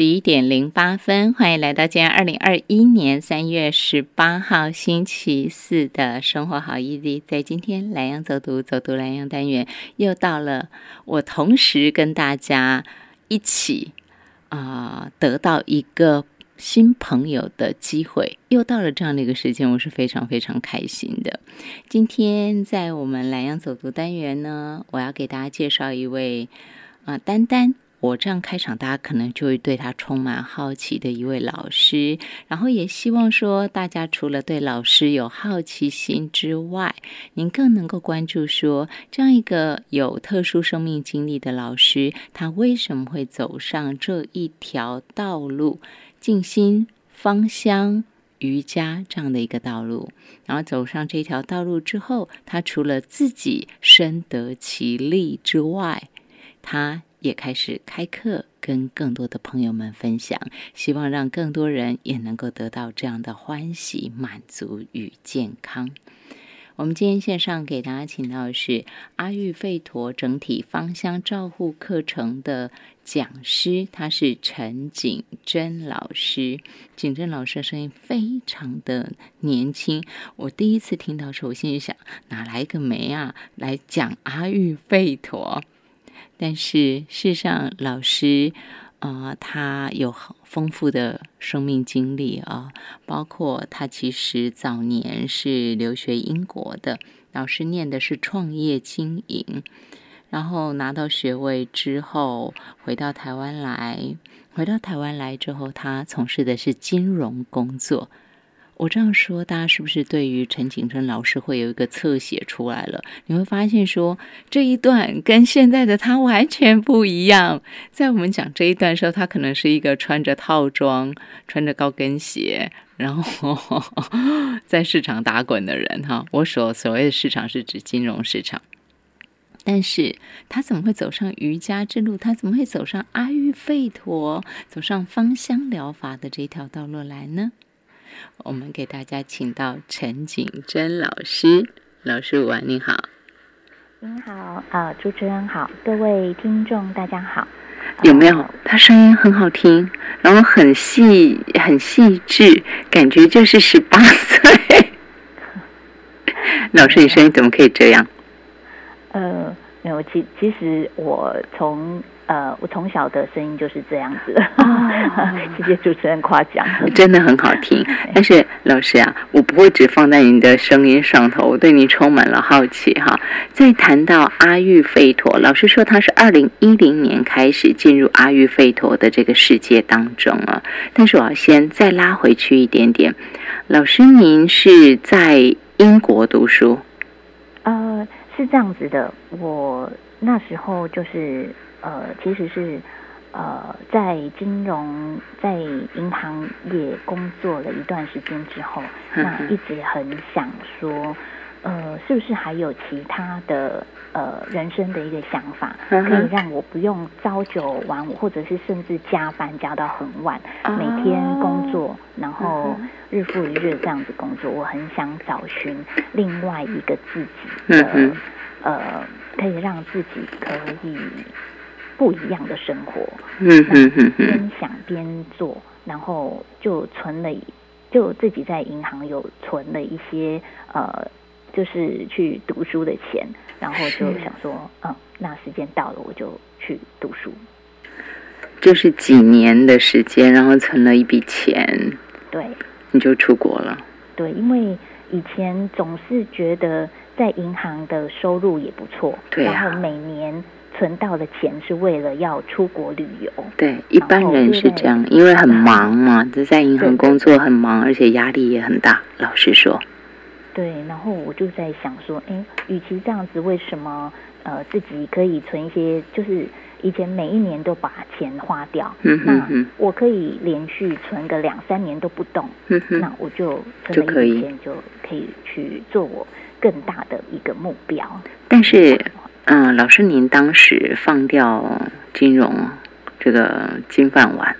十一点零八分，欢迎来到今天二零二一年三月十八号星期四的生活好毅力。在今天蓝洋走读走读蓝洋单元，又到了我同时跟大家一起啊、得到一个新朋友的机会，又到了这样的一个时间，我是非常非常开心的。今天在我们蓝洋走读单元呢，我要给大家介绍一位啊、丹丹。我这样开场，大家可能就会对他充满好奇的一位老师，然后也希望说，大家除了对老师有好奇心之外，您更能够关注说，这样一个有特殊生命经历的老师，他为什么会走上这一条道路，静心、芳香。瑜伽这样的一个道路，然后走上这条道路之后，他除了自己深得其利之外，他也开始开课，跟更多的朋友们分享，希望让更多人也能够得到这样的欢喜、满足与健康。我们今天线上给大家请到的是阿育吠陀整体芳香照护课程的讲师，他是陈景珍老师。景珍老师的声音非常的年轻，我第一次听到的时候，我心里想，哪来个梅啊，来讲阿育吠陀？但是事实上，老师啊、他有很丰富的生命经历啊，包括他其实早年是留学英国的，老师念的是创业经营，然后拿到学位之后回到台湾来，回到台湾来之后，他从事的是金融工作。我这样说，大家是不是对于陈景春老师会有一个侧写出来了？你会发现说这一段跟现在的他完全不一样。在我们讲这一段的时候，他可能是一个穿着套装、穿着高跟鞋，然后 在市场打滚的人哈。我所所谓的市场是指金融市场。但是他怎么会走上瑜伽之路？他怎么会走上阿育吠陀、走上芳香疗法的这条道路来呢？我们给大家请到陈景珍老师，老师晚安，您好。您好，呃，主持人好，各位听众大家好。有没有？他声音很好听，然后很细、很细致，感觉就是十八岁。老师，你声音怎么可以这样？呃，没有，其其实我从呃，我从小的声音就是这样子。谢谢主持人夸奖，真的很好听。但是老师啊，我不会只放在你的声音上头，我对你充满了好奇哈。在谈到阿育吠陀，老师说他是二零一零年开始进入阿育吠陀的这个世界当中啊。但是我要先再拉回去一点点，老师您是在英国读书？呃，是这样子的，我那时候就是呃，其实是呃，在金融在银行业工作了一段时间之后，那一直很想说，呃，是不是还有其他的呃人生的一个想法，可以让我不用朝九晚五，或者是甚至加班加到很晚，每天工作，然后日复一日这样子工作，我很想找寻另外一个自己的。呃，可以让自己可以不一样的生活。嗯嗯嗯边想边做，然后就存了，就自己在银行有存了一些呃，就是去读书的钱，然后就想说，嗯，那时间到了，我就去读书。就是几年的时间，然后存了一笔钱，对，你就出国了。对，因为以前总是觉得。在银行的收入也不错，对啊、然后每年存到的钱是为了要出国旅游。对，一般人是这样，因为很忙嘛，就在银行工作很忙，而且压力也很大。老实说，对，然后我就在想说，哎，与其这样子，为什么呃自己可以存一些，就是以前每一年都把钱花掉，嗯哼哼那我可以连续存个两三年都不动，嗯哼那我就存就可以了一笔钱，就可以去做我更大的一个目标。但是，嗯、老师，您当时放掉金融这个金饭碗，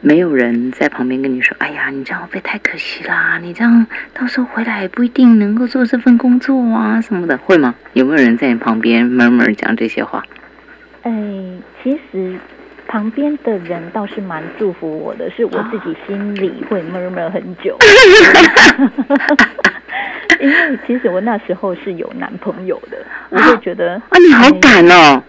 没有人在旁边跟你说：“哎呀，你这样会不会太可惜啦？你这样到时候回来也不一定能够做这份工作啊，什么的，会吗？有没有人在你旁边慢慢讲这些话？哎，其实旁边的人倒是蛮祝福我的，是我自己心里会闷闷很久。因为其实我那时候是有男朋友的，我会觉得啊，你好敢哦。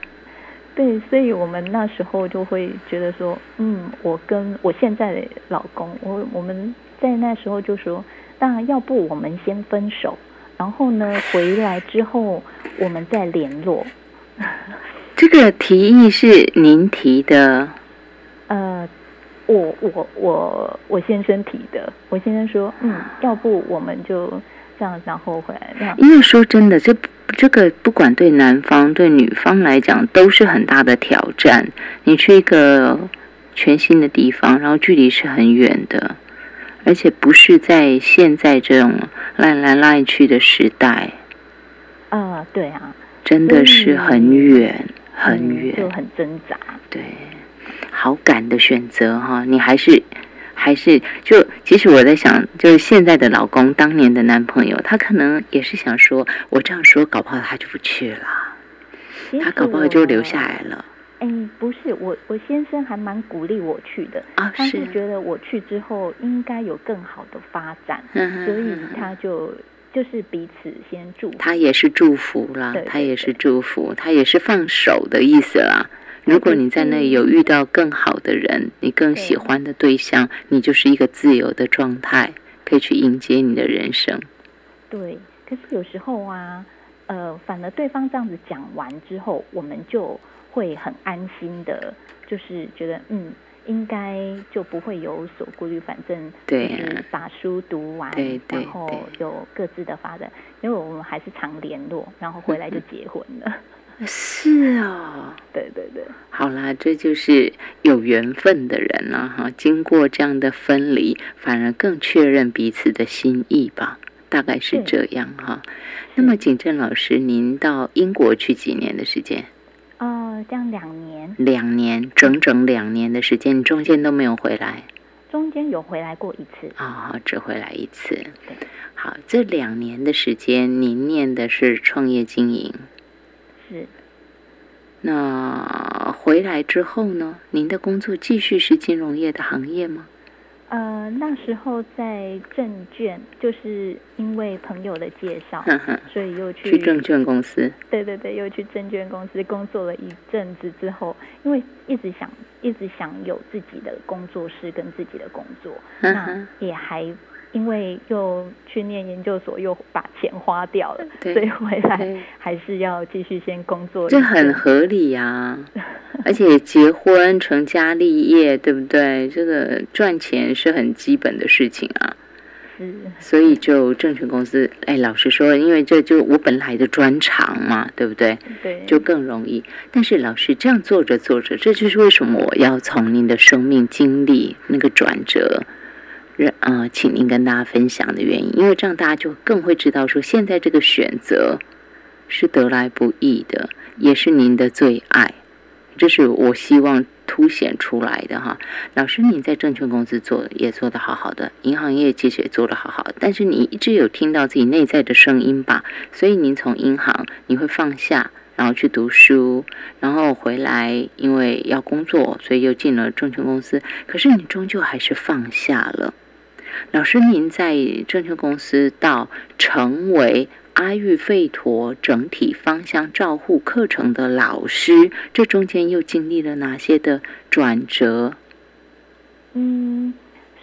对，所以我们那时候就会觉得说，嗯，我跟我现在的老公，我我们在那时候就说，那要不我们先分手，然后呢，回来之后我们再联络。这个提议是您提的？呃，我我我我先生提的。我先生说，嗯，要不我们就这样，然后回来。因为说真的，这。这个不管对男方对女方来讲都是很大的挑战。你去一个全新的地方，然后距离是很远的，而且不是在现在这种赖来赖去的时代。啊，对啊，真的是很远很远，就很挣扎。对，好感的选择哈，你还是。还是就，其实我在想，就是现在的老公，当年的男朋友，他可能也是想说，我这样说，搞不好他就不去了，他搞不好就留下来了。哎，不是，我我先生还蛮鼓励我去的啊，他是觉得我去之后应该有更好的发展，所以他就就是彼此先祝福。他也是祝福啦，他也是祝福，他也是放手的意思啦。如果你在那里有遇到更好的人，你更喜欢的对象，你就是一个自由的状态，可以去迎接你的人生。对，可是有时候啊，呃，反而对方这样子讲完之后，我们就会很安心的，就是觉得嗯，应该就不会有所顾虑，反正就是把书读完，然后有各自的发展，因为我们还是常联络，然后回来就结婚了。是 哦，对对对，好啦，这就是有缘分的人了哈。经过这样的分离，反而更确认彼此的心意吧，大概是这样哈。那么景正老师，您到英国去几年的时间？呃，这样两年，两年，整整两年的时间，你中间都没有回来？中间有回来过一次啊，只回来一次。好，这两年的时间，您念的是创业经营。是，那回来之后呢？您的工作继续是金融业的行业吗？呃，那时候在证券，就是因为朋友的介绍，所以又去去证券公司。对对对，又去证券公司工作了一阵子之后，因为一直想一直想有自己的工作室跟自己的工作，那也还。因为又去念研究所，又把钱花掉了，所以回来还是要继续先工作。这很合理呀，而且结婚成家立业，对不对？这个赚钱是很基本的事情啊。是，所以就证券公司，哎，老实说，因为这就我本来的专长嘛，对不对？对，就更容易。但是老师这样做着做着，这就是为什么我要从您的生命经历那个转折。人啊，请您跟大家分享的原因，因为这样大家就更会知道说，现在这个选择是得来不易的，也是您的最爱，这是我希望凸显出来的哈。老师，你在证券公司做也做得好好的，银行业其实也做得好好的，但是你一直有听到自己内在的声音吧？所以您从银行你会放下，然后去读书，然后回来，因为要工作，所以又进了证券公司。可是你终究还是放下了。老师，您在证券公司到成为阿育吠陀整体方向照护课程的老师，这中间又经历了哪些的转折？嗯，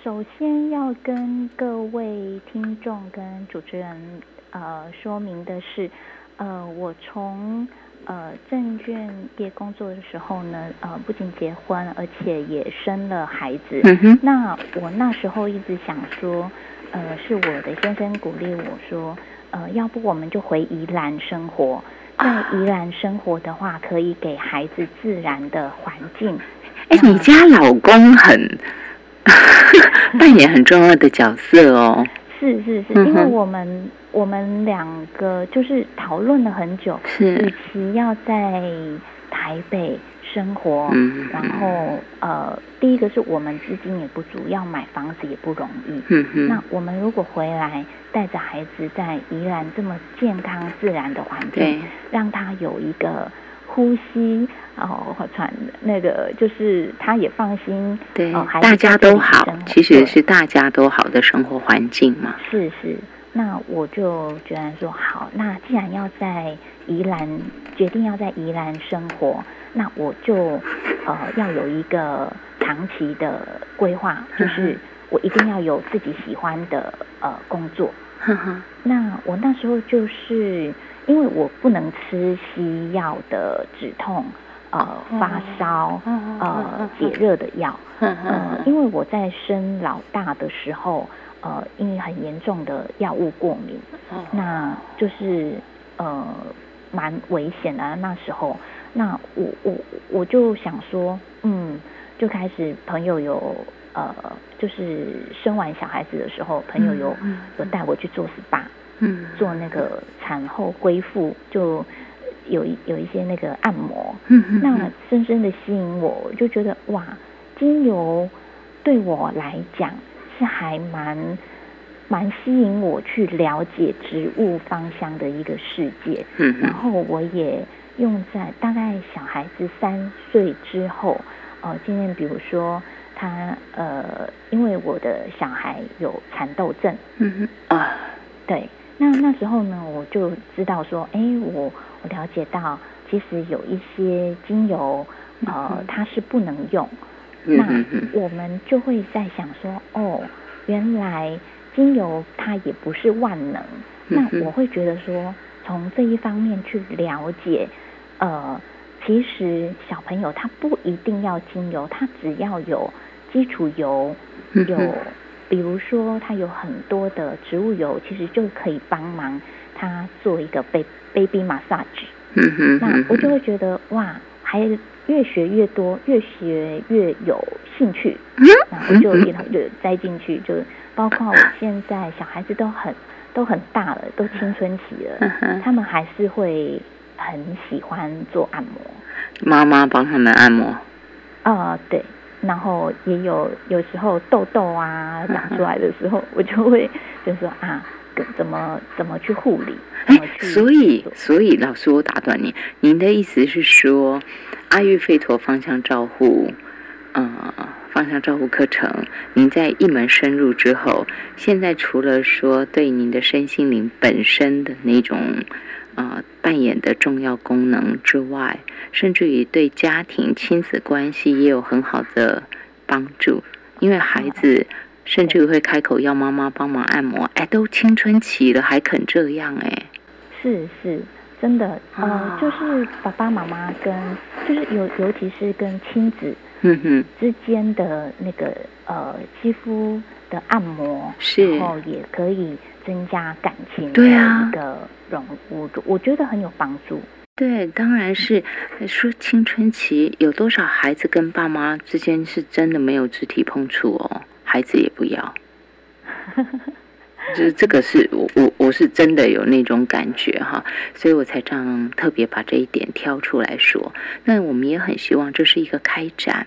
首先要跟各位听众跟主持人呃说明的是，呃，我从。呃，证券业工作的时候呢，呃，不仅结婚，而且也生了孩子。嗯哼。那我那时候一直想说，呃，是我的先生鼓励我说，呃，要不我们就回宜兰生活，在宜兰生活的话，可以给孩子自然的环境。哎，你家老公很 扮演很重要的角色哦。是是是，因为我们。我们两个就是讨论了很久，是。与其要在台北生活，然后呃，第一个是我们资金也不足，要买房子也不容易。嗯那我们如果回来带着孩子在宜兰这么健康自然的环境，让他有一个呼吸，然后传那个就是他也放心，对，哦，大家都好，其实是大家都好的生活环境嘛。是是，那我就觉得说好，那既然要在宜兰决定要在宜兰生活，那我就呃要有一个长期的规划，就是我一定要有自己喜欢的呃工作。那我那时候就是因为我不能吃西药的止痛、呃发烧、呃解热的药，呃，因为我在生老大的时候，呃，因为很严重的药物过敏，那就是呃蛮危险的那时候。那我我我就想说，嗯，就开始朋友有。呃，就是生完小孩子的时候，朋友有有带我去做 SPA，嗯，做那个产后恢复，就有一有一些那个按摩，嗯那深深的吸引我，我就觉得哇，精油对我来讲是还蛮蛮吸引我去了解植物芳香的一个世界，嗯，然后我也用在大概小孩子三岁之后，呃，今天比如说。他呃，因为我的小孩有蚕豆症，嗯哼啊，对，那那时候呢，我就知道说，哎，我我了解到，其实有一些精油，呃，它是不能用，那我们就会在想说，哦，原来精油它也不是万能，那我会觉得说，从这一方面去了解，呃，其实小朋友他不一定要精油，他只要有。基础油有，比如说它有很多的植物油，其实就可以帮忙他做一个 baby baby massage。那我就会觉得哇，还越学越多，越学越有兴趣，然后就一头就栽进去，就包括我现在小孩子都很都很大了，都青春期了，他们还是会很喜欢做按摩。妈妈帮他们按摩。啊，对。然后也有有时候痘痘啊 长出来的时候，我就会就说啊，怎么怎么去护理？哎，所以所以老师，我打断你，您的意思是说，阿育吠陀方向照护，呃，方向照护课程，您在一门深入之后，现在除了说对您的身心灵本身的那种。啊，扮演的重要功能之外，甚至于对家庭亲子关系也有很好的帮助。因为孩子甚至于会开口要妈妈帮忙按摩，哎，都青春期了还肯这样，哎，是是，真的，呃，就是爸爸妈妈跟，就是尤尤其是跟亲子，嗯哼，之间的那个呃肌肤的按摩，是，然后也可以增加感情的一个。我我觉得很有帮助。对，当然是说青春期有多少孩子跟爸妈之间是真的没有肢体碰触哦，孩子也不要。就是这个是我我我是真的有那种感觉哈，所以我才这样特别把这一点挑出来说。那我们也很希望这是一个开展。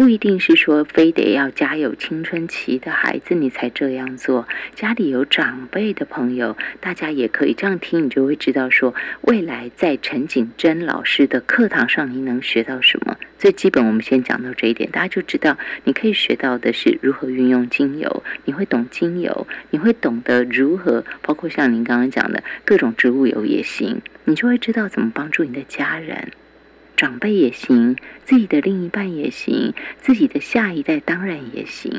不一定是说非得要家有青春期的孩子你才这样做，家里有长辈的朋友，大家也可以这样听，你就会知道说，未来在陈景珍老师的课堂上，你能学到什么？最基本，我们先讲到这一点，大家就知道你可以学到的是如何运用精油，你会懂精油，你会懂得如何，包括像您刚刚讲的各种植物油也行，你就会知道怎么帮助你的家人。长辈也行，自己的另一半也行，自己的下一代当然也行，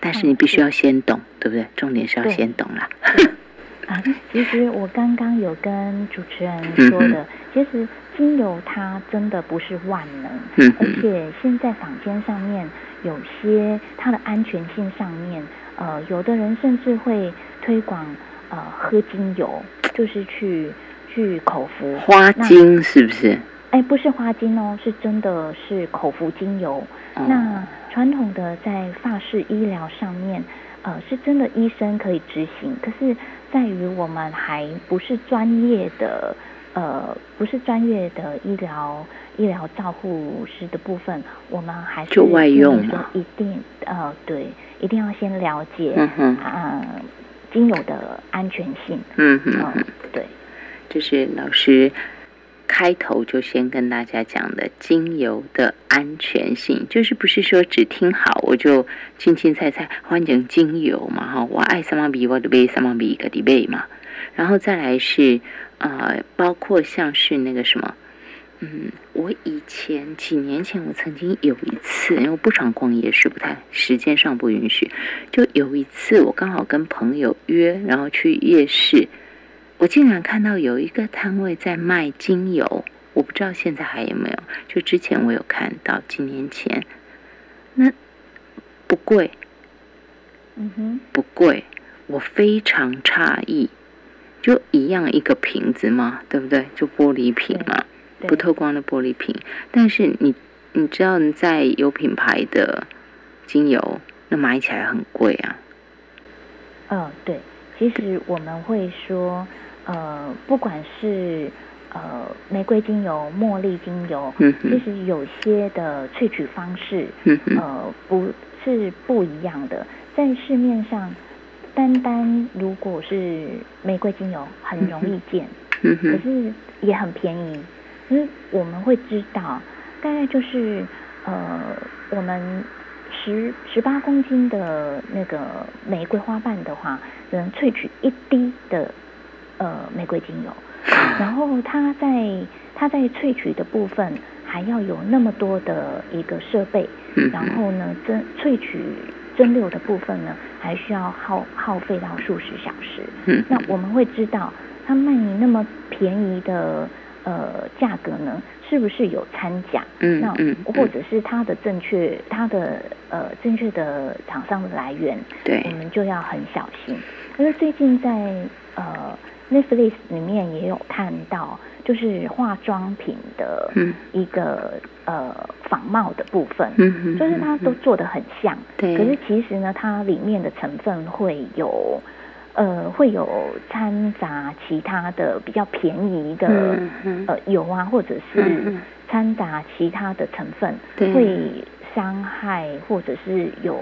但是你必须要先懂，对不对？重点是要先懂啦。啊，其实我刚刚有跟主持人说的，其实精油它真的不是万能，而且现在坊间上面有些它的安全性上面，呃，有的人甚至会推广呃喝精油，就是去去口服花精，是不是？哎，不是花精哦，是真的是口服精油。那传统的在发式医疗上面，呃，是真的医生可以执行。可是在于我们还不是专业的，呃，不是专业的医疗医疗照护师的部分，我们还是就外用嘛，一定呃，对，一定要先了解，嗯哼，啊，精油的安全性。嗯哼，对，就是老师。开头就先跟大家讲的精油的安全性，就是不是说只听好我就轻轻菜菜换成精油嘛哈，我爱什么比我就背什么比个的背嘛，然后再来是呃，包括像是那个什么。嗯，我以前几年前，我曾经有一次，因为我不常逛夜市，不太时间上不允许。就有一次，我刚好跟朋友约，然后去夜市，我竟然看到有一个摊位在卖精油，我不知道现在还有没有。就之前我有看到，几年前，那不贵，嗯哼，不贵，我非常诧异，就一样一个瓶子嘛，对不对？就玻璃瓶嘛。不透光的玻璃瓶，但是你你知道你在有品牌的精油，那买起来很贵啊。嗯，对，其实我们会说，呃，不管是呃玫瑰精油、茉莉精油，嗯其实有些的萃取方式，嗯呃，不是不一样的。在市面上，单单如果是玫瑰精油，很容易见，嗯可是也很便宜。因为我们会知道，大概就是呃，我们十十八公斤的那个玫瑰花瓣的话，能萃取一滴的呃玫瑰精油，然后它在它在萃取的部分还要有那么多的一个设备，然后呢，蒸萃取蒸馏的部分呢，还需要耗耗费到数十小时。嗯，那我们会知道，它卖你那么便宜的。呃，价格呢，是不是有掺假？嗯，那或者是它的正确，它的呃正确的厂商的来源，对，我们就要很小心。因为最近在呃 Netflix 里面也有看到，就是化妆品的一个呃仿冒的部分，嗯就是它都做的很像，对，可是其实呢，它里面的成分会有。呃，会有掺杂其他的比较便宜的呃油啊，或者是掺杂其他的成分，会伤害或者是有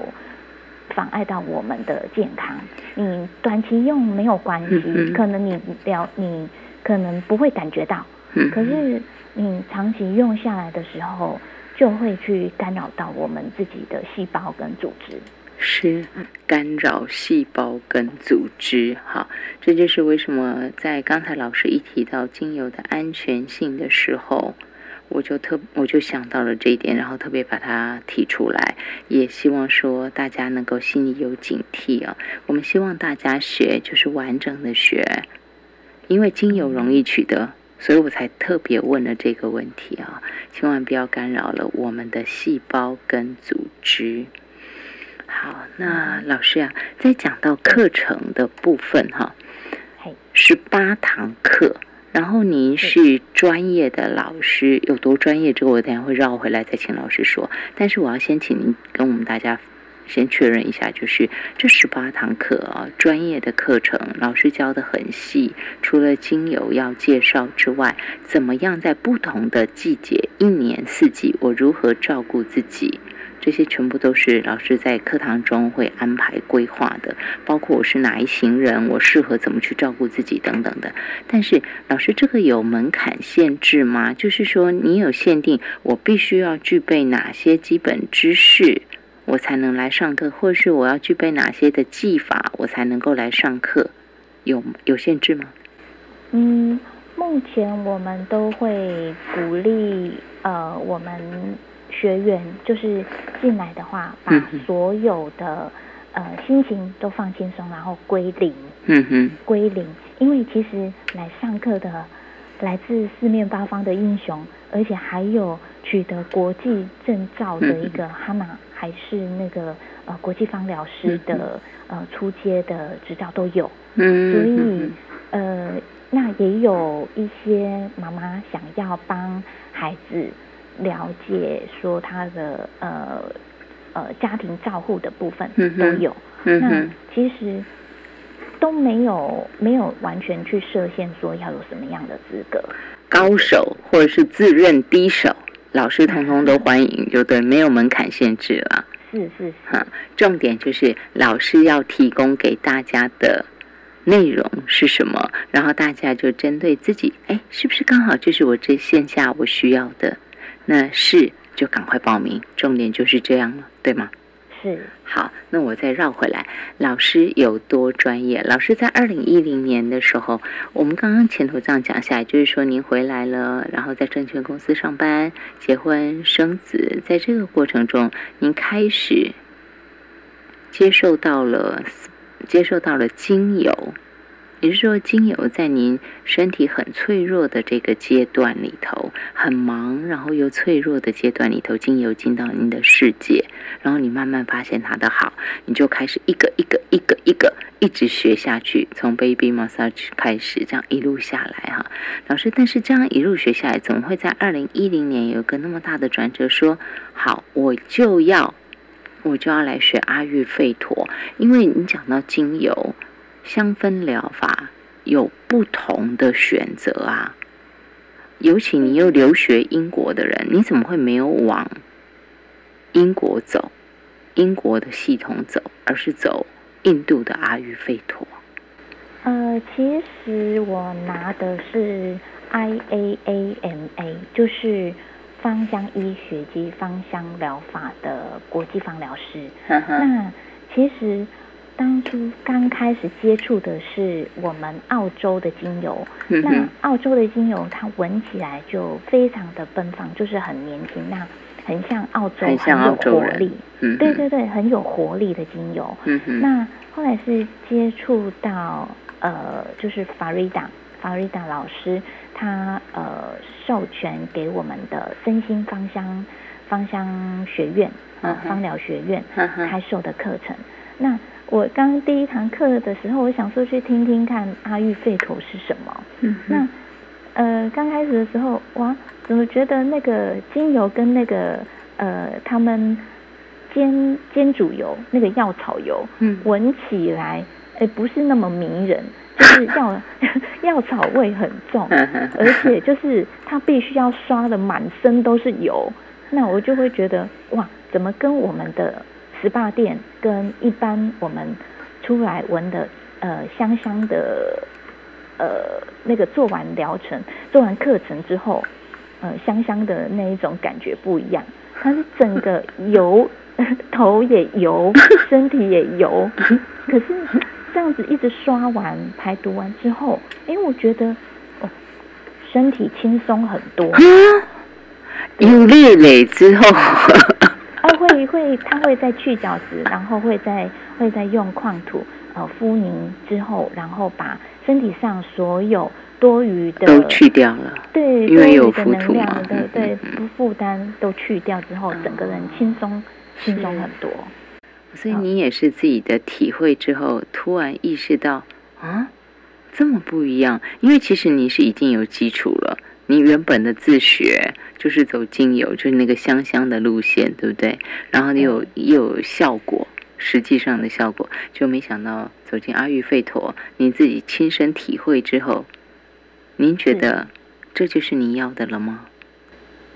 妨碍到我们的健康。你短期用没有关系，可能你了你可能不会感觉到，可是你长期用下来的时候，就会去干扰到我们自己的细胞跟组织。是干扰细胞跟组织，好，这就是为什么在刚才老师一提到精油的安全性的时候，我就特我就想到了这一点，然后特别把它提出来，也希望说大家能够心里有警惕啊。我们希望大家学就是完整的学，因为精油容易取得，所以我才特别问了这个问题啊，千万不要干扰了我们的细胞跟组织。好，那老师啊，在讲到课程的部分哈，十八堂课，然后您是专业的老师，有多专业？这个我等下会绕回来再请老师说。但是我要先请您跟我们大家先确认一下，就是这十八堂课啊，专业的课程，老师教的很细。除了精油要介绍之外，怎么样在不同的季节、一年四季，我如何照顾自己？这些全部都是老师在课堂中会安排规划的，包括我是哪一行人，我适合怎么去照顾自己等等的。但是老师这个有门槛限制吗？就是说你有限定，我必须要具备哪些基本知识，我才能来上课，或是我要具备哪些的技法，我才能够来上课？有有限制吗？嗯，目前我们都会鼓励呃我们。学员就是进来的话，把所有的呃心情都放轻松，然后归零。嗯哼，归零。因为其实来上课的来自四面八方的英雄，而且还有取得国际证照的一个哈马，还是那个呃国际芳疗师的呃初阶的执照都有。嗯，所以呃那也有一些妈妈想要帮孩子。了解说他的呃呃家庭照护的部分都有，那其实都没有没有完全去设限说要有什么样的资格，高手或者是自认低手，老师通通都欢迎，就对，没有门槛限制了。是是哈，重点就是老师要提供给大家的内容是什么，然后大家就针对自己，哎，是不是刚好就是我这线下我需要的？那是就赶快报名，重点就是这样了，对吗？是。好，那我再绕回来，老师有多专业？老师在二零一零年的时候，我们刚刚前头这样讲下来，就是说您回来了，然后在证券公司上班，结婚生子，在这个过程中，您开始接受到了。接受到了精油，也就是说，精油在您身体很脆弱的这个阶段里头，很忙，然后又脆弱的阶段里头，精油进到您的世界，然后你慢慢发现它的好，你就开始一个一个一个一个一直学下去，从 baby massage 开始，这样一路下来哈。老师，但是这样一路学下来，怎么会在二零一零年有一个那么大的转折？说好，我就要。我就要来学阿育吠陀，因为你讲到精油香氛疗法有不同的选择啊。尤其你又留学英国的人，你怎么会没有往英国走，英国的系统走，而是走印度的阿育吠陀？呃，其实我拿的是 IAAMA，就是。芳香医学及芳香疗法的国际芳疗师。那其实当初刚开始接触的是我们澳洲的精油。那澳洲的精油，它闻起来就非常的奔放，就是很年轻，那很像澳洲，很有活力。对对对，很有活力的精油。那后来是接触到呃，就是法瑞达。法瑞达老师，他呃授权给我们的身心芳香芳香学院啊，芳疗学院开授的课程。那我刚第一堂课的时候，我想说去听听看阿育吠陀是什么。那呃刚开始的时候，哇，怎么觉得那个精油跟那个呃他们煎煎煮油那个药草油，闻起来哎不是那么迷人。就是药 药草味很重，而且就是它必须要刷的满身都是油，那我就会觉得哇，怎么跟我们的 SPA 店跟一般我们出来闻的呃香香的呃那个做完疗程做完课程之后呃香香的那一种感觉不一样，它是整个油 头也油，身体也油，可是。这样子一直刷完排毒完之后，哎，我觉得哦，身体轻松很多。有累累之后，哦，会会，他会在去角质，然后会在会在用矿土呃敷凝之后，然后把身体上所有多余的都去掉了。对，多余的能量的对不负担都去掉之后，整个人轻松轻松很多。所以你也是自己的体会之后，突然意识到啊，这么不一样。因为其实你是已经有基础了，你原本的自学就是走精油，就是那个香香的路线，对不对？然后你有又有效果，实际上的效果，就没想到走进阿育吠陀，你自己亲身体会之后，您觉得这就是你要的了吗？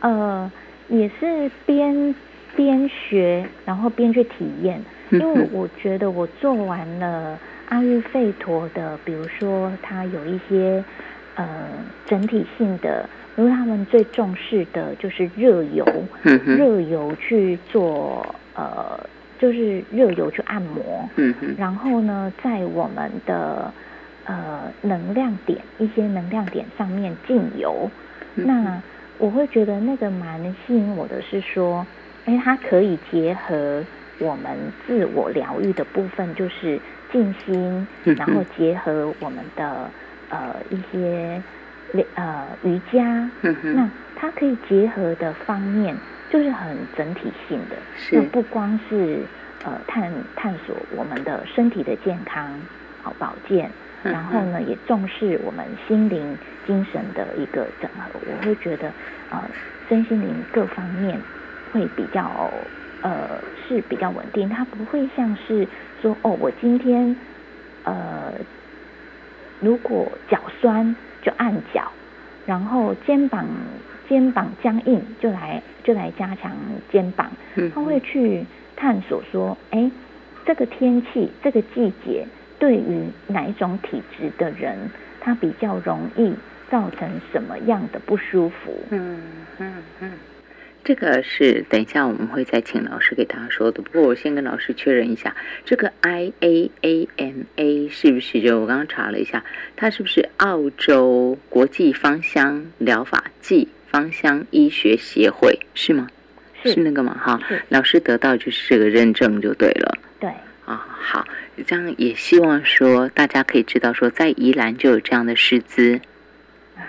呃，也是边。边学，然后边去体验，因为我觉得我做完了阿育吠陀的，比如说它有一些呃整体性的，因为他们最重视的就是热油，热油去做呃就是热油去按摩，嗯然后呢在我们的呃能量点一些能量点上面进油，那我会觉得那个蛮吸引我的是说。哎，它可以结合我们自我疗愈的部分，就是静心，然后结合我们的呃一些呃瑜伽，那它可以结合的方面就是很整体性的，那不光是呃探探索我们的身体的健康好保健，然后呢也重视我们心灵精神的一个整合，我会觉得呃身心灵各方面。会比较呃是比较稳定，它不会像是说哦，我今天呃如果脚酸就按脚，然后肩膀肩膀僵硬就来就来加强肩膀，他会去探索说，哎，这个天气这个季节。对于哪一种体质的人，他比较容易造成什么样的不舒服？嗯嗯嗯。这个是等一下我们会再请老师给大家说的。不过我先跟老师确认一下，这个 I A A M A 是不是就我刚刚查了一下，它是不是澳洲国际芳香疗法暨芳香医学协会是吗？是那个吗？哈，老师得到就是这个认证就对了。对啊，好，这样也希望说大家可以知道说，在宜兰就有这样的师资。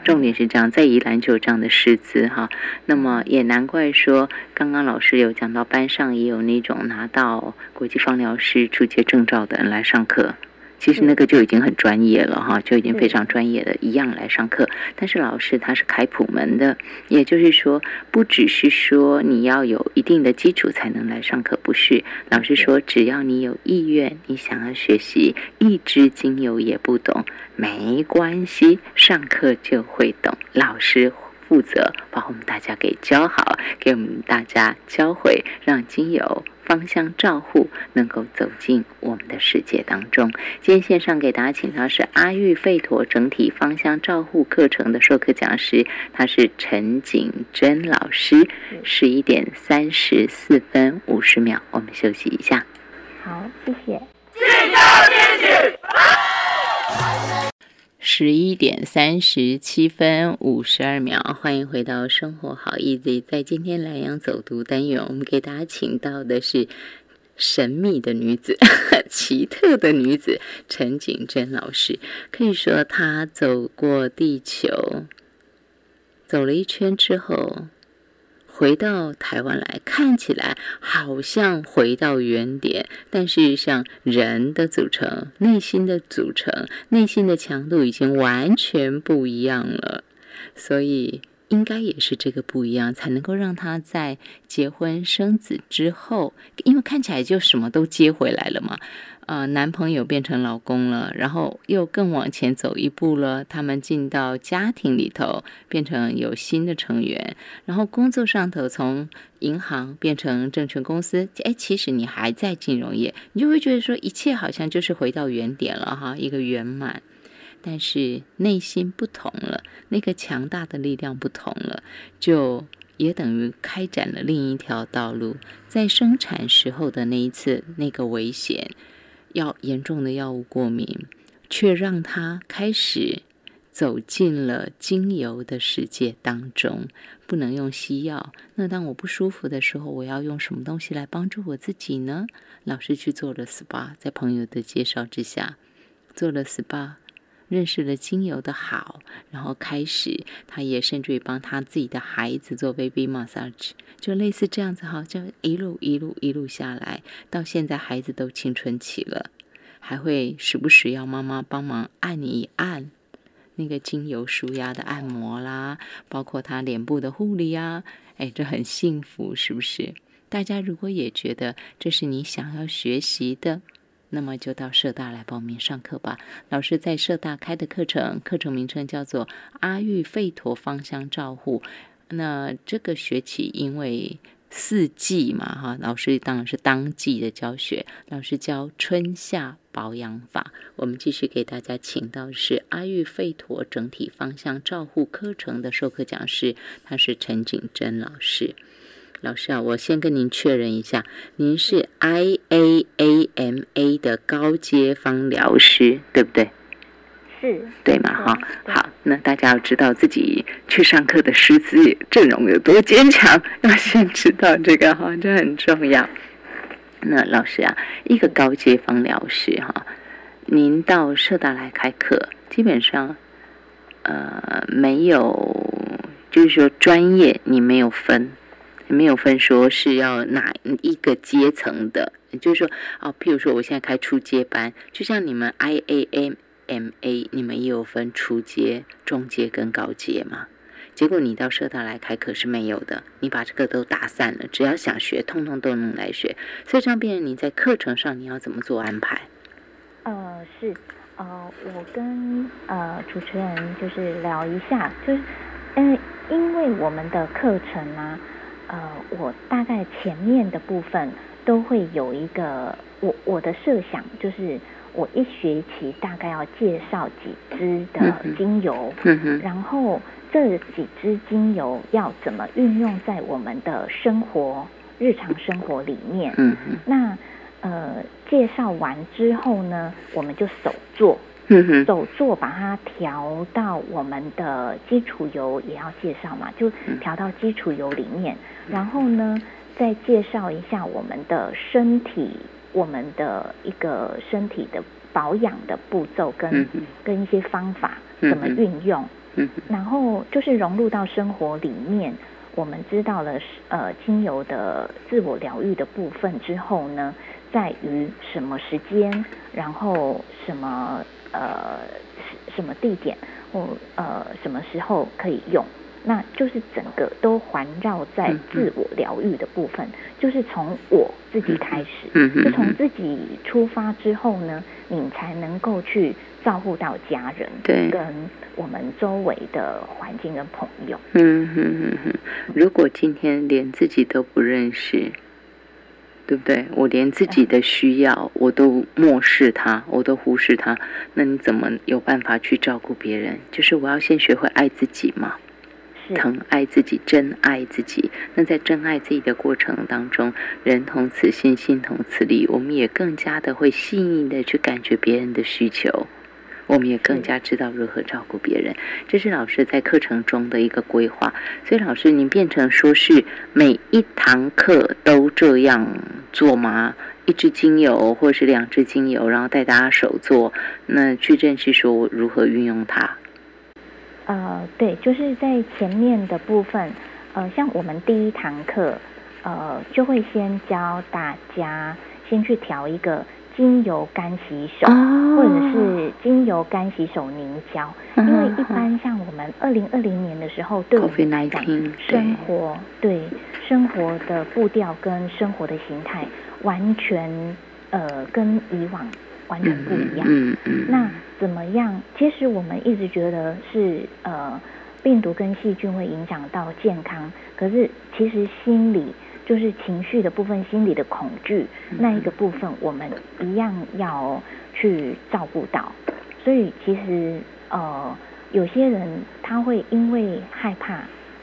重点是这样，在宜兰就有这样的师资哈，那么也难怪说，刚刚老师有讲到班上也有那种拿到国际放疗师初级证照的人来上课。其实那个就已经很专业了哈，就已经非常专业的一样来上课。但是老师他是开普门的，也就是说，不只是说你要有一定的基础才能来上课，不是。老师说，只要你有意愿，你想要学习，一支精油也不懂，没关系，上课就会懂。老师。负责把我们大家给教好，给我们大家教会，让精油芳香照护能够走进我们的世界当中。今天线上给大家请到是阿育吠陀整体芳香照护课程的授课讲师，他是陈景珍老师。十一点三十四分五十秒，我们休息一下。好，谢谢。十一点三十七分五十二秒，欢迎回到生活好 easy。在今天莱阳走读单元，我们给大家请到的是神秘的女子、奇特的女子陈景珍老师。可以说，她走过地球，走了一圈之后。回到台湾来看起来好像回到原点，但是像，人的组成、内心的组成、内心的强度已经完全不一样了。所以，应该也是这个不一样，才能够让他在结婚生子之后，因为看起来就什么都接回来了嘛。呃，男朋友变成老公了，然后又更往前走一步了。他们进到家庭里头，变成有新的成员。然后工作上头，从银行变成证券公司。哎，其实你还在金融业，你就会觉得说，一切好像就是回到原点了哈，一个圆满。但是内心不同了，那个强大的力量不同了，就也等于开展了另一条道路。在生产时候的那一次那个危险。要严重的药物过敏，却让他开始走进了精油的世界当中。不能用西药，那当我不舒服的时候，我要用什么东西来帮助我自己呢？老师去做了 SPA，在朋友的介绍之下做了 SPA，认识了精油的好，然后开始他也甚至于帮他自己的孩子做 baby massage。就类似这样子哈，就一路一路一路下来，到现在孩子都青春期了，还会时不时要妈妈帮忙按一按那个精油舒压的按摩啦，包括他脸部的护理啊，哎，这很幸福，是不是？大家如果也觉得这是你想要学习的，那么就到社大来报名上课吧。老师在社大开的课程，课程名称叫做阿育吠陀芳香照护。那这个学期因为四季嘛，哈，老师当然是当季的教学。老师教春夏保养法，我们继续给大家请到的是阿育吠陀整体方向照护课程的授课讲师，他是陈景珍老师。老师啊，我先跟您确认一下，您是 I A A M A 的高阶方疗师，对不对？是对嘛哈，好，那大家要知道自己去上课的师资阵容有多坚强，要先知道这个哈，这很重要。那老师啊，一个高阶方疗师哈，您到社大来开课，基本上呃没有，就是说专业你没有分，没有分说是要哪一个阶层的，就是说哦，譬如说我现在开初阶班，就像你们 I A M。M A，你们也有分初阶、中阶跟高阶吗？结果你到社大来开课是没有的，你把这个都打散了，只要想学，通通都能来学。所以这样变成你在课程上你要怎么做安排？呃，是，呃，我跟呃主持人就是聊一下，就是嗯，因为我们的课程呢，呃，我大概前面的部分都会有一个我我的设想，就是我一学期大概要介绍几支的精油，然后这几支精油要怎么运用在我们的生活日常生活里面。那呃，介绍完之后呢，我们就手做。手做把它调到我们的基础油也要介绍嘛，就调到基础油里面，然后呢再介绍一下我们的身体，我们的一个身体的保养的步骤跟跟一些方法怎么运用，然后就是融入到生活里面，我们知道了呃精油的自我疗愈的部分之后呢，在于什么时间，然后什么。呃，什么地点或呃什么时候可以用？那就是整个都环绕在自我疗愈的部分，就是从我自己开始，就从自己出发之后呢，你才能够去照顾到家人，对，跟我们周围的环境跟朋友。嗯哼哼哼，如果今天连自己都不认识。对不对？我连自己的需要我都漠视它，我都忽视它，那你怎么有办法去照顾别人？就是我要先学会爱自己嘛，疼爱自己，真爱自己。那在真爱自己的过程当中，人同此心，心同此理，我们也更加的会细腻的去感觉别人的需求。我们也更加知道如何照顾别人，这是老师在课程中的一个规划。所以，老师您变成说是每一堂课都这样做吗？一支精油或者是两支精油，然后带大家手做，那去认识说如何运用它。呃，对，就是在前面的部分，呃，像我们第一堂课，呃，就会先教大家先去调一个。精油干洗手，或者是精油干洗手凝胶，因为一般像我们二零二零年的时候，对我们来讲，生活对生活的步调跟生活的形态完全呃跟以往完全不一样。嗯嗯。那怎么样？其实我们一直觉得是呃病毒跟细菌会影响到健康，可是其实心理。就是情绪的部分，心理的恐惧那一个部分，我们一样要去照顾到。所以其实呃，有些人他会因为害怕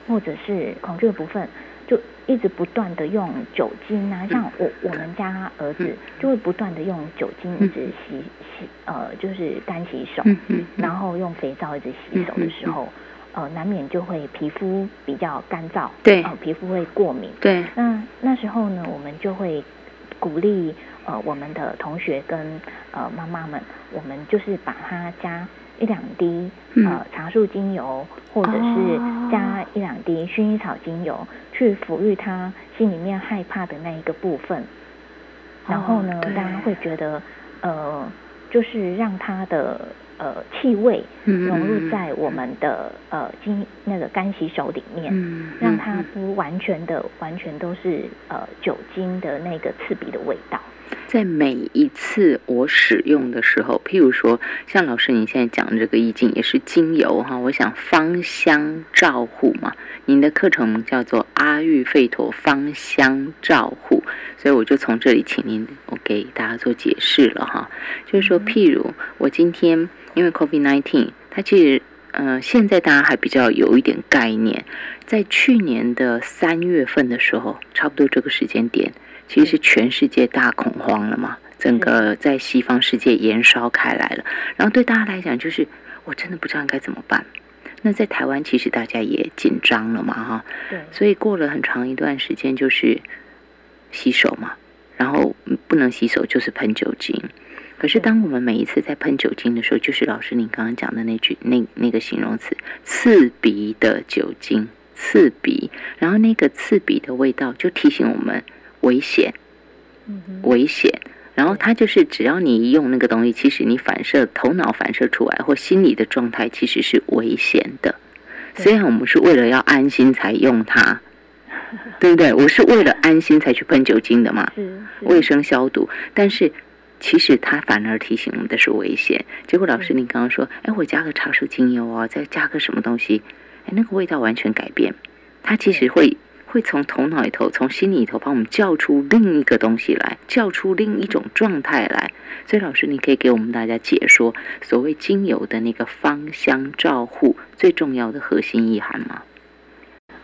或者是恐惧的部分，就一直不断的用酒精啊，像我我们家儿子就会不断的用酒精一直洗洗呃，就是干洗手，然后用肥皂一直洗手的时候。呃，难免就会皮肤比较干燥，对，呃，皮肤会过敏，对。那那时候呢，我们就会鼓励呃我们的同学跟呃妈妈们，我们就是把它加一两滴呃茶树精油，或者是加一两滴薰衣草精油，去抚育他心里面害怕的那一个部分。然后呢，大家会觉得呃，就是让他的。呃，气味融入在我们的呃金那个干洗手里面，让它不完全的完全都是呃酒精的那个刺鼻的味道。在每一次我使用的时候，譬如说，像老师你现在讲的这个意境也是精油哈，我想芳香照护嘛，您的课程叫做阿育吠陀芳香照护，所以我就从这里请您我给大家做解释了哈，就是说，譬如我今天因为 COVID nineteen，它其实呃现在大家还比较有一点概念，在去年的三月份的时候，差不多这个时间点。其实是全世界大恐慌了嘛，整个在西方世界燃烧开来了。然后对大家来讲，就是我真的不知道该怎么办。那在台湾，其实大家也紧张了嘛，哈。对。所以过了很长一段时间，就是洗手嘛，然后不能洗手就是喷酒精。可是当我们每一次在喷酒精的时候，就是老师您刚刚讲的那句那那个形容词“刺鼻的酒精”，刺鼻，然后那个刺鼻的味道就提醒我们。危险，危险。然后它就是，只要你一用那个东西，其实你反射头脑反射出来或心理的状态其实是危险的。虽然我们是为了要安心才用它，对不对？我是为了安心才去喷酒精的嘛，卫生消毒。但是其实它反而提醒我们的是危险。结果老师，你刚刚说，哎，我加个茶树精油哦，再加个什么东西，哎，那个味道完全改变。它其实会。会从头脑里头、从心里头帮我们叫出另一个东西来，叫出另一种状态来。所以，老师，你可以给我们大家解说所谓精油的那个芳香照护最重要的核心意涵吗？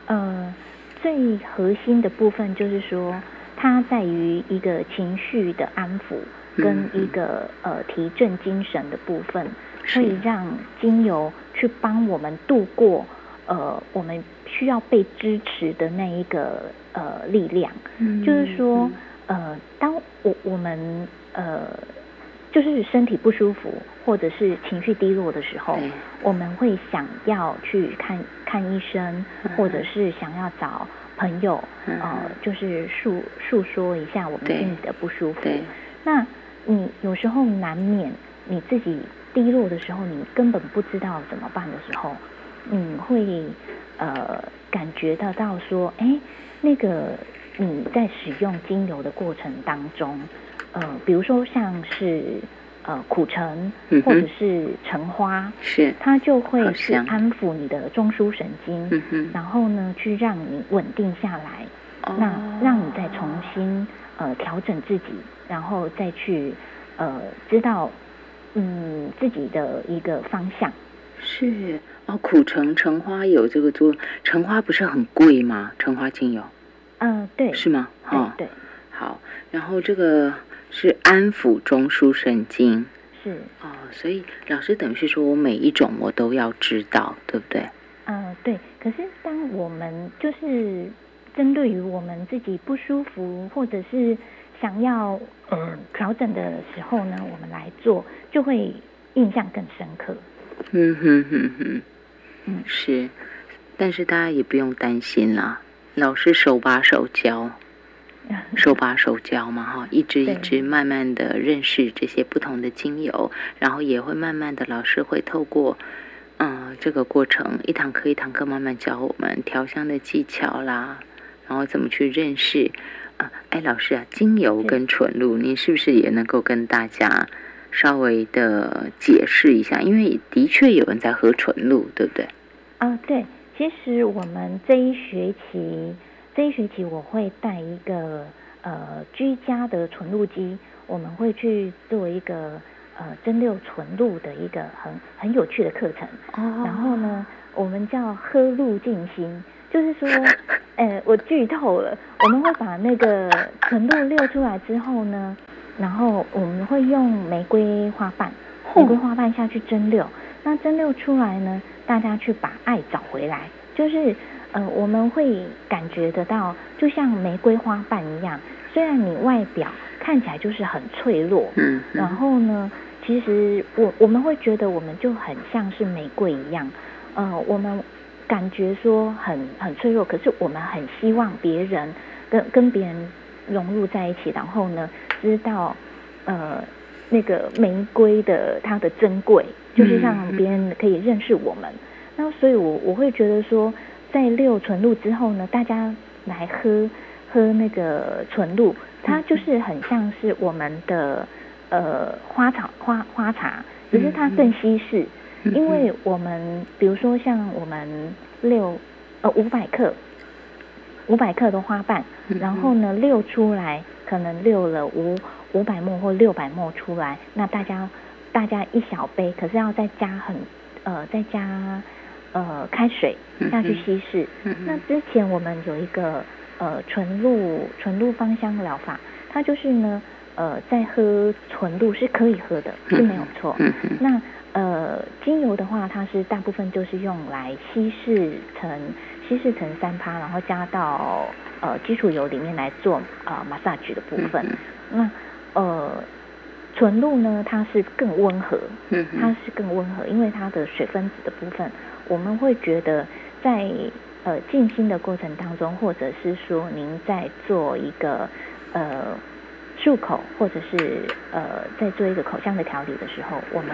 呃，最核心的部分就是说，它在于一个情绪的安抚，跟一个呃提振精神的部分，可以让精油去帮我们度过。呃，我们需要被支持的那一个呃力量，就是说，呃，当我我们呃就是身体不舒服或者是情绪低落的时候，我们会想要去看看医生，或者是想要找朋友，呃，就是诉诉说一下我们心里的不舒服。那你有时候难免你自己低落的时候，你根本不知道怎么办的时候。你会呃感觉得到说，哎，那个你在使用精油的过程当中，呃，比如说像是呃苦橙或者是橙花，是它就会去安抚你的中枢神经，然后呢，去让你稳定下来，那让你再重新呃调整自己，然后再去呃知道嗯自己的一个方向。是哦，苦橙橙花有这个做，橙花不是很贵吗？橙花精油，嗯，对，是吗？哈，对，好，然后这个是安抚中枢神经，是哦，所以老师等于是说我每一种我都要知道，对不对？嗯，对。可是当我们就是针对于我们自己不舒服，或者是想要嗯调整的时候呢，我们来做就会印象更深刻。嗯哼哼哼，嗯是，但是大家也不用担心啦，老师手把手教，手把手教嘛哈，一支一支慢慢的认识这些不同的精油，然后也会慢慢的老师会透过嗯这个过程一堂课一堂课慢慢教我们调香的技巧啦，然后怎么去认识啊哎老师啊精油跟纯露，您是不是也能够跟大家？稍微的解释一下，因为的确有人在喝纯露，对不对？啊，对。其实我们这一学期，这一学期我会带一个呃居家的纯露机，我们会去做一个呃蒸馏纯露的一个很很有趣的课程。哦。然后呢，我们叫喝露静心，就是说，呃，我剧透了，我们会把那个纯露溜出来之后呢。然后我们会用玫瑰花瓣，玫瑰花瓣下去蒸馏，那蒸馏出来呢，大家去把爱找回来，就是呃，我们会感觉得到，就像玫瑰花瓣一样，虽然你外表看起来就是很脆弱，嗯，然后呢，其实我我们会觉得我们就很像是玫瑰一样，呃，我们感觉说很很脆弱，可是我们很希望别人跟跟别人融入在一起，然后呢。知道，呃，那个玫瑰的它的珍贵，就是让别人可以认识我们。那所以，我我会觉得说，在六纯露之后呢，大家来喝喝那个纯露，它就是很像是我们的呃花草花花茶，只是它更稀释。因为我们比如说像我们六呃五百克五百克的花瓣，然后呢六出来。可能六了五五百沫或六百沫出来，那大家大家一小杯，可是要再加很呃再加呃开水下去稀释。那之前我们有一个呃纯露纯露芳香疗法，它就是呢呃在喝纯露是可以喝的，是没有错。那呃精油的话，它是大部分就是用来稀释成稀释成三趴，然后加到。呃，基础油里面来做呃 massage 的部分，那呃纯露呢，它是更温和，它是更温和，因为它的水分子的部分，我们会觉得在呃静心的过程当中，或者是说您在做一个呃漱口，或者是呃在做一个口腔的调理的时候，我们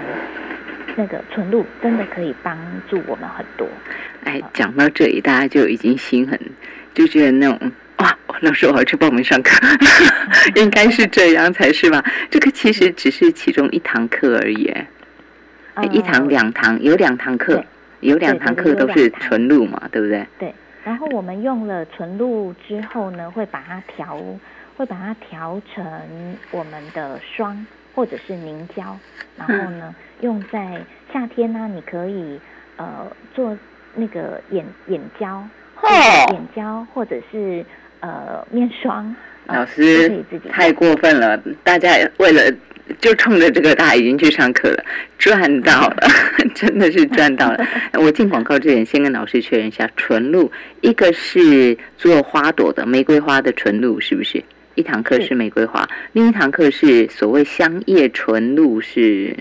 那个纯露真的可以帮助我们很多。哎，讲到这里，大家就已经心很。就觉得那种哇，老师，我要去报名上课，应该是这样才是吧？这个其实只是其中一堂课而已，一堂两堂有两堂课，有两堂课都是纯露嘛，对不对？对。然后我们用了纯露之后呢，会把它调，会把它调成我们的霜或者是凝胶，然后呢，用在夏天呢，你可以呃做那个眼眼胶，眼胶或者是呃面霜。老师太过分了，大家为了。就冲着这个，大家已经去上课了，赚到了，真的是赚到了。我进广告之前，先跟老师确认一下，纯露一个是做花朵的玫瑰花的纯露，是不是？一堂课是玫瑰花，另一堂课是所谓香叶纯露，是。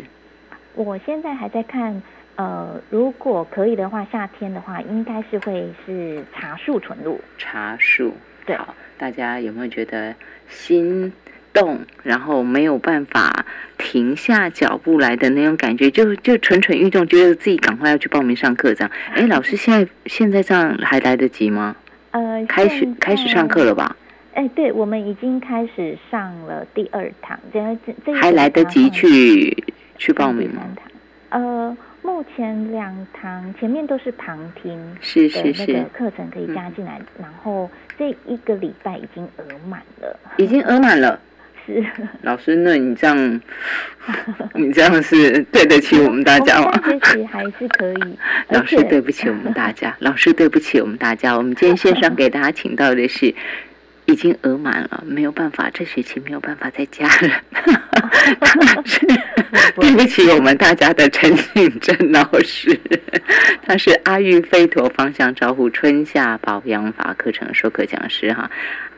我现在还在看，呃，如果可以的话，夏天的话，应该是会是茶树纯露。茶树，对，大家有没有觉得心？动，然后没有办法停下脚步来的那种感觉，就就蠢蠢欲动，觉得自己赶快要去报名上课这样。哎，老师，现在现在这样还来得及吗？呃，开始开始上课了吧？哎，对，我们已经开始上了第二堂，这这还来得及去去报名吗？呃，目前两堂前面都是旁听，是是是，课程可以加进来，然后这一个礼拜已经额满了，已经额满了。是 老师，那你这样，你这样是 对得起我们大家吗？其实还是可以。老师对不起我们大家，老师对不起我们大家。我们今天线上给大家请到的是已经额满了，没有办法，这学期没有办法再加了。对不起我们大家的陈景珍老师，他是阿育吠陀方向照护春夏保养法课程授课讲师哈。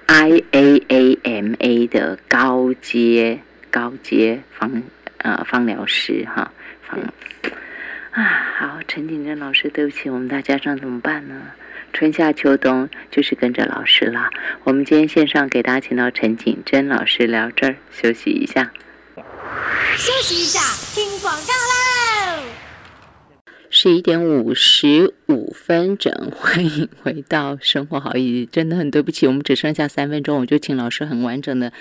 I A A M A 的高阶高阶方呃方疗师哈方啊好陈景珍老师对不起我们大家长怎么办呢？春夏秋冬就是跟着老师了。我们今天线上给大家请到陈景珍老师聊这儿休息一下，休息一下听广告喽。十一点五十五分整，欢迎回到生活好意，真的很对不起，我们只剩下三分钟，我就请老师很完整的。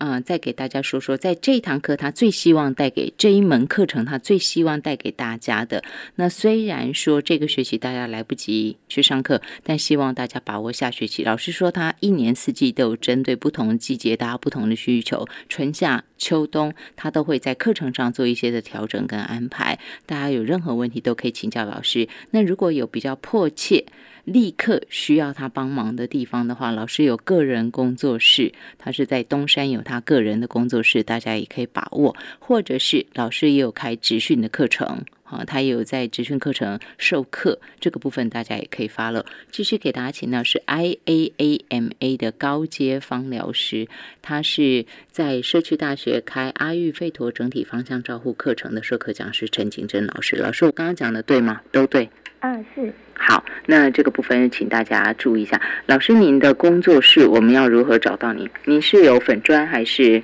嗯，再给大家说说，在这堂课，他最希望带给这一门课程，他最希望带给大家的。那虽然说这个学期大家来不及去上课，但希望大家把握下学期。老师说，他一年四季都有针对不同季节，大家不同的需求，春夏秋冬，他都会在课程上做一些的调整跟安排。大家有任何问题都可以请教老师。那如果有比较迫切，立刻需要他帮忙的地方的话，老师有个人工作室，他是在东山有他个人的工作室，大家也可以把握。或者是老师也有开职训的课程，啊，他也有在职训课程授课，这个部分大家也可以发了。继续给大家请到是 I A A M A 的高阶方疗师，他是在社区大学开阿育吠陀整体方向照护课程的授课讲师陈景珍老师。老师，我刚刚讲的对吗？都对。嗯，是。好，那这个部分请大家注意一下。老师，您的工作室我们要如何找到您？您是有粉砖还是？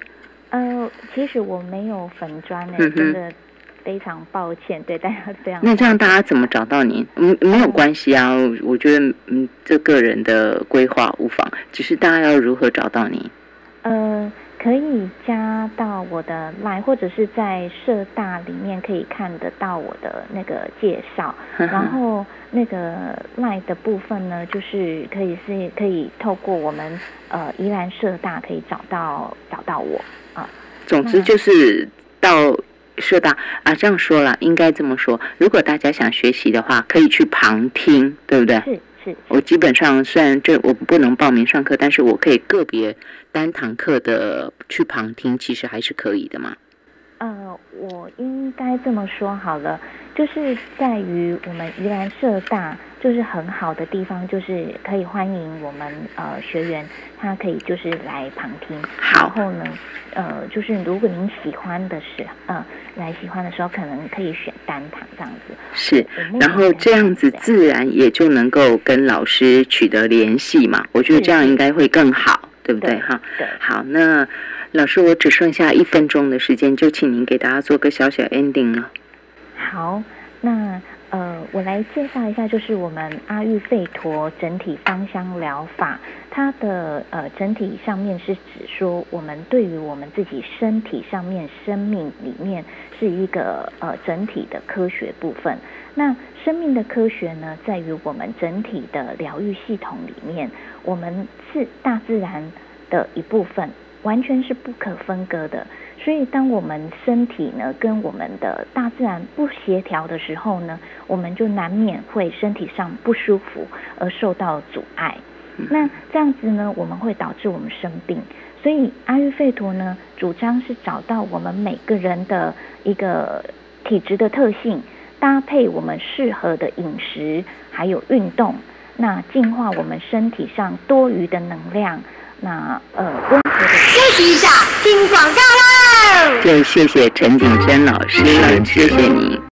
呃，其实我没有粉砖诶，真的非常抱歉，对大家这样。那这样大家怎么找到您？嗯，没有关系啊，我觉得嗯，这个人的规划无妨，只是大家要如何找到您？呃。可以加到我的 line，或者是在社大里面可以看得到我的那个介绍。然后那个 line 的部分呢，就是可以是可以透过我们呃宜兰社大可以找到找到我啊。总之就是到社大啊，这样说了，应该这么说。如果大家想学习的话，可以去旁听，对不对？是是。我基本上虽然这我不能报名上课，但是我可以个别单堂课的去旁听，其实还是可以的嘛。呃，我应该这么说好了，就是在于我们宜兰社大。就是很好的地方，就是可以欢迎我们呃学员，他可以就是来旁听。好，然后呢，呃，就是如果您喜欢的是，嗯，来喜欢的时候，可能可以选单堂这样子。是，然后这样子自然也就能够跟老师取得联系嘛。我觉得这样应该会更好，对不对？哈，好，那老师，我只剩下一分钟的时间，就请您给大家做个小小 ending 了。好，那。我来介绍一下，就是我们阿育吠陀整体芳香疗法，它的呃整体上面是指说，我们对于我们自己身体上面生命里面是一个呃整体的科学部分。那生命的科学呢，在于我们整体的疗愈系统里面，我们是大自然的一部分，完全是不可分割的。所以，当我们身体呢跟我们的大自然不协调的时候呢，我们就难免会身体上不舒服而受到阻碍。那这样子呢，我们会导致我们生病。所以，阿育吠陀呢主张是找到我们每个人的一个体质的特性，搭配我们适合的饮食还有运动，那净化我们身体上多余的能量。那呃，温和的休息一下，听广告喽。就谢谢陈景轩老师，谢谢你。